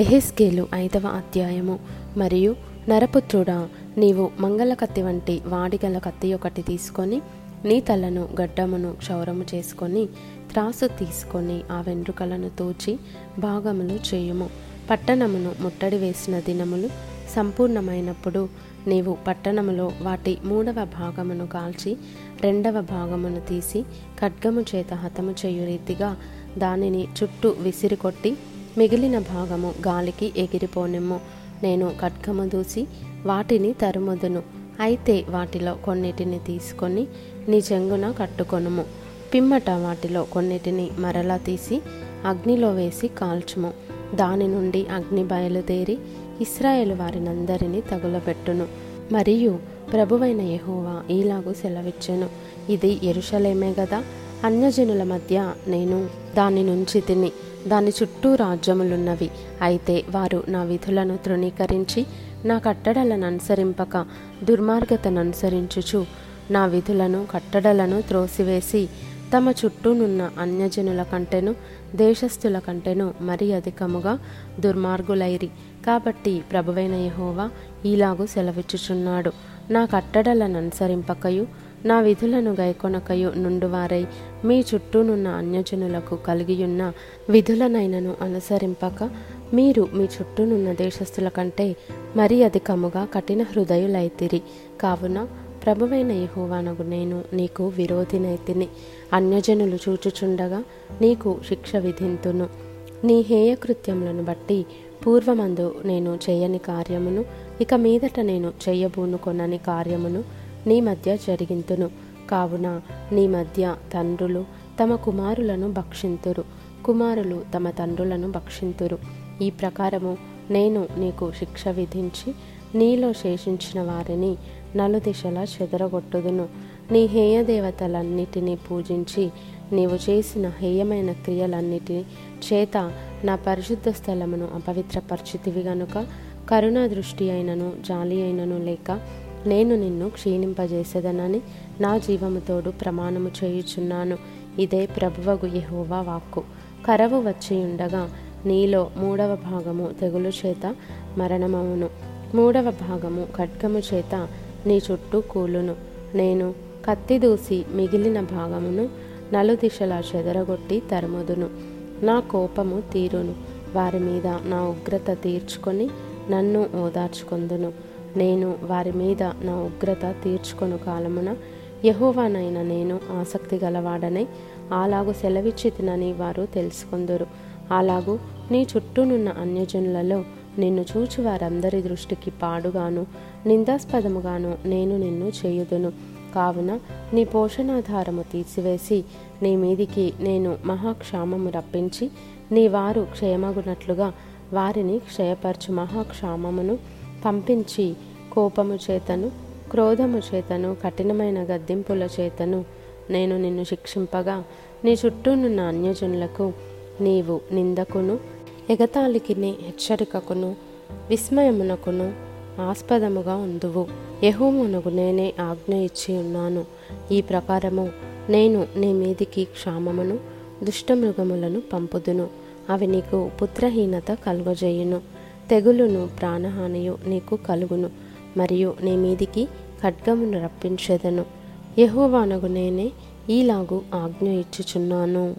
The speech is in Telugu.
ఎహెస్కేలు ఐదవ అధ్యాయము. మరియు నరపుత్రుడా నీవు మంగళ కత్తి వంటి వాడిగల కత్తి ఒకటి తీసుకొని నీ తలను గడ్డమును క్షౌరము చేసుకొని త్రాసు తీసుకొని ఆ వెంట్రుకలను తూచి భాగములు చేయుము. పట్టణమును ముట్టడి వేసిన దినములు సంపూర్ణమైనప్పుడు నీవు పట్టణములో వాటి మూడవ భాగమును కాల్చి రెండవ భాగమును తీసి ఖడ్గము చేత హతము చేయు రీతిగా దానిని చుట్టూ విసిరికొట్టి మిగిలిన భాగము గాలికి ఎగిరిపోనిమ్ము. నేను ఖడ్గము దూసి వాటిని తరుముదును. అయితే వాటిలో కొన్నిటిని తీసుకొని నీ చెంగున కట్టుకొనుము. పిమ్మట వాటిలో కొన్నిటిని మరలా తీసి అగ్నిలో వేసి కాల్చుము. దాని నుండి అగ్ని బయలుదేరి ఇస్రాయేల్ వారినందరినీ తగులబెట్టును. మరియు ప్రభువైన యహోవా ఈలాగు సెలవిచ్చెను. ఇది ఎరుషలేమే గదా అన్యజనుల మధ్య నేను దాని నుంచి తిని దాని చుట్టూ రాజ్యములున్నవి. అయితే వారు నా విధులను తృణీకరించి నా కట్టడలను అనుసరింపక దుర్మార్గతను అనుసరించుచు నా విధులను కట్టడలను త్రోసివేసి తమ చుట్టూనున్న అన్యజనుల కంటెను దేశస్థుల కంటెను మరి అధికముగా దుర్మార్గులైరి. కాబట్టి ప్రభువైన యహోవా ఈలాగు సెలవిచ్చుచున్నాడు. నా కట్టడలను అనుసరింపకయు నా విధులను గైకొనకయు నుండువారై మీ చుట్టూనున్న అన్యజనులకు కలిగియున్న విధులనైనను అనుసరింపక మీరు మీ చుట్టూనున్న దేశస్థుల కంటే మరి అధికముగా కఠిన హృదయులైతిరి. కావున ప్రభువైన యహోవానగు నేను నీకు విరోధినైతిని అన్యజనులు చూచుచుండగా నీకు శిక్ష విధింతును. నీ హేయకృత్యములను బట్టి పూర్వమందు నేను చేయని కార్యమును ఇక మీదట నేను చెయ్యబూనుకొనని కార్యమును నీ మధ్య జరిగింతును. కావున నీ మధ్య తండ్రులు తమ కుమారులను భక్షింతురు. కుమారులు తమ తండ్రులను భక్షింతురు. ఈ ప్రకారము నేను నీకు శిక్ష విధించి నీలో శేషించిన వారిని నలుదిశలా చెదరగొట్టుదును. నీ హేయ దేవతలన్నిటినీ పూజించి నీవు చేసిన హేయమైన క్రియలన్నిటి చేత నా పరిశుద్ధ స్థలమును అపవిత్రపరిచితివి గనుక కరుణా దృష్టి అయినను జాలి అయినను లేక నేను నిన్ను క్షీణింపజేసేదనని నా జీవముతోడు ప్రమాణము చేయుచున్నాను. ఇదే ప్రభువగు యహోవా వాక్కు. కరవు వచ్చియుండగా నీలో మూడవ భాగము తెగులు చేత మరణమవును. మూడవ భాగము ఖడ్గము చేత నీ చుట్టూ కూలును. నేను కత్తి దూసి మిగిలిన భాగమును నలుదిశలా చెదరగొట్టి తరుముదును. నా కోపము తీరును. వారి మీద నా ఉగ్రత తీర్చుకొని నన్ను ఓదార్చుకొందును. నేను వారి మీద నా ఉగ్రత తీర్చుకొను కాలమున యహోవానైన నేను ఆసక్తి గలవాడనై అలాగు సెలవిచ్చి తినని వారు తెలుసుకొందురు. అలాగూ నీ చుట్టూనున్న అన్యజనులలో నిన్ను చూచి వారందరి దృష్టికి పాడుగాను నిందాస్పదముగాను నేను నిన్ను చేయుదును. కావున నీ పోషణాధారము తీసివేసి నీ మీదికి నేను మహాక్షామము రప్పించి నీ వారు క్షేమగునట్లుగా వారిని క్షయపరచు మహాక్షామమును పంపించి కోపము చేతను క్రోధము చేతను కఠినమైన గద్దింపుల చేతను నేను నిన్ను శిక్షింపగా నీ చుట్టూనున్న అన్యజనులకు నీవు నిందకును ఎగతాళికిని హెచ్చరికకును విస్మయమునకును ఆస్పదముగా ఉందువు. యహోమునకు నేనే ఆజ్ఞ ఇచ్చి ఉన్నాను. ఈ ప్రకారము నేను నీ మీదికి క్షామమును దుష్టమృగములను పంపుదును. అవి నీకు పుత్రహీనత కలుగజేయును. తెగులును ప్రాణహానియు నీకు కలుగును మరియు నీ మీదికి ఖడ్గమును రప్పించేదను. యహోవానగు నేనే ఈలాగు ఆజ్ఞ ఇచ్చుచున్నాను.